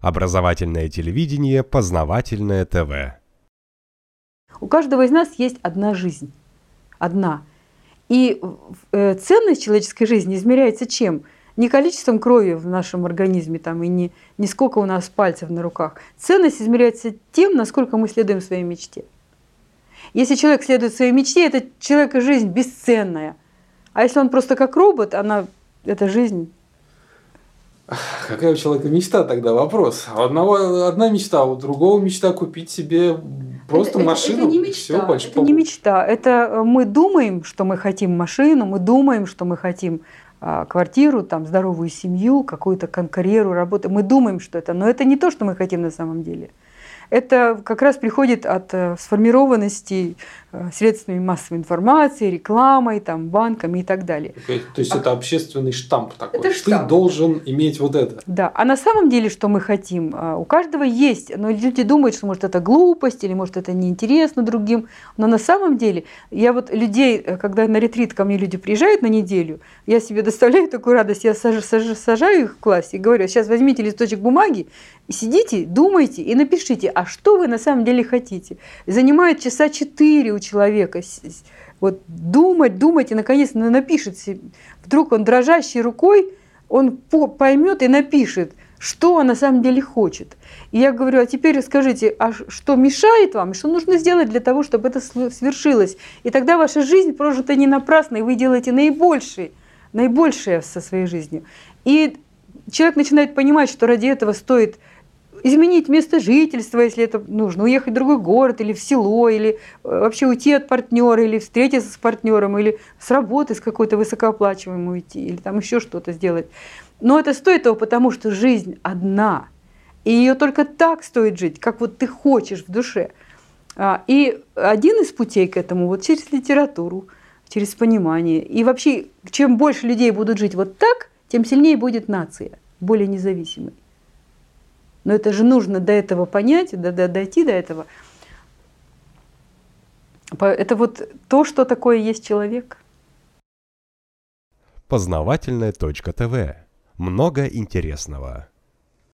Образовательное телевидение, познавательное ТВ. У каждого из нас есть одна жизнь. Одна. И э, ценность человеческой жизни измеряется чем? Не количеством крови в нашем организме там, и не, не сколько у нас пальцев на руках. Ценность измеряется тем, насколько мы следуем своей мечте. Если человек следует своей мечте, это человека жизнь бесценная. А если он просто как робот, она, эта жизнь Какая у человека мечта тогда? Вопрос. У одного одна мечта, у другого мечта купить себе просто это, машину. Это, это не мечта. Все, больше это не мечта. Это э, мы думаем, что мы хотим машину, мы думаем, что мы хотим а, квартиру, там, здоровую семью, какую-то карьеру, работу. Мы думаем, что это, но это не то, что мы хотим на самом деле это как раз приходит от э, сформированности э, средствами массовой информации, рекламой, там, банками и так далее. То есть а... это общественный штамп такой. Это штамп. Ты должен иметь вот это. Да. А на самом деле, что мы хотим? А, у каждого есть, но люди думают, что может это глупость или может это неинтересно другим. Но на самом деле, я вот людей, э, когда на ретрит ко мне люди приезжают на неделю, я себе доставляю такую радость, я саж, саж, сажаю их в классе и говорю, сейчас возьмите листочек бумаги сидите, думайте и напишите, а что вы на самом деле хотите. Занимает часа четыре у человека. Вот думать, думать и наконец напишет. Вдруг он дрожащей рукой, он поймет и напишет, что он на самом деле хочет. И я говорю, а теперь скажите, а что мешает вам, что нужно сделать для того, чтобы это свершилось? И тогда ваша жизнь прожита не напрасно, и вы делаете наибольшее, наибольшее со своей жизнью. И человек начинает понимать, что ради этого стоит изменить место жительства, если это нужно, уехать в другой город или в село, или э, вообще уйти от партнера, или встретиться с партнером, или с работы с какой-то высокооплачиваемой уйти, или там еще что-то сделать. Но это стоит того, потому что жизнь одна, и ее только так стоит жить, как вот ты хочешь в душе. А, и один из путей к этому вот через литературу, через понимание. И вообще, чем больше людей будут жить вот так, тем сильнее будет нация, более независимой. Но это же нужно до этого понять, до, до, дойти до этого. Это вот то, что такое есть человек. Познавательная точка ТВ. Много интересного.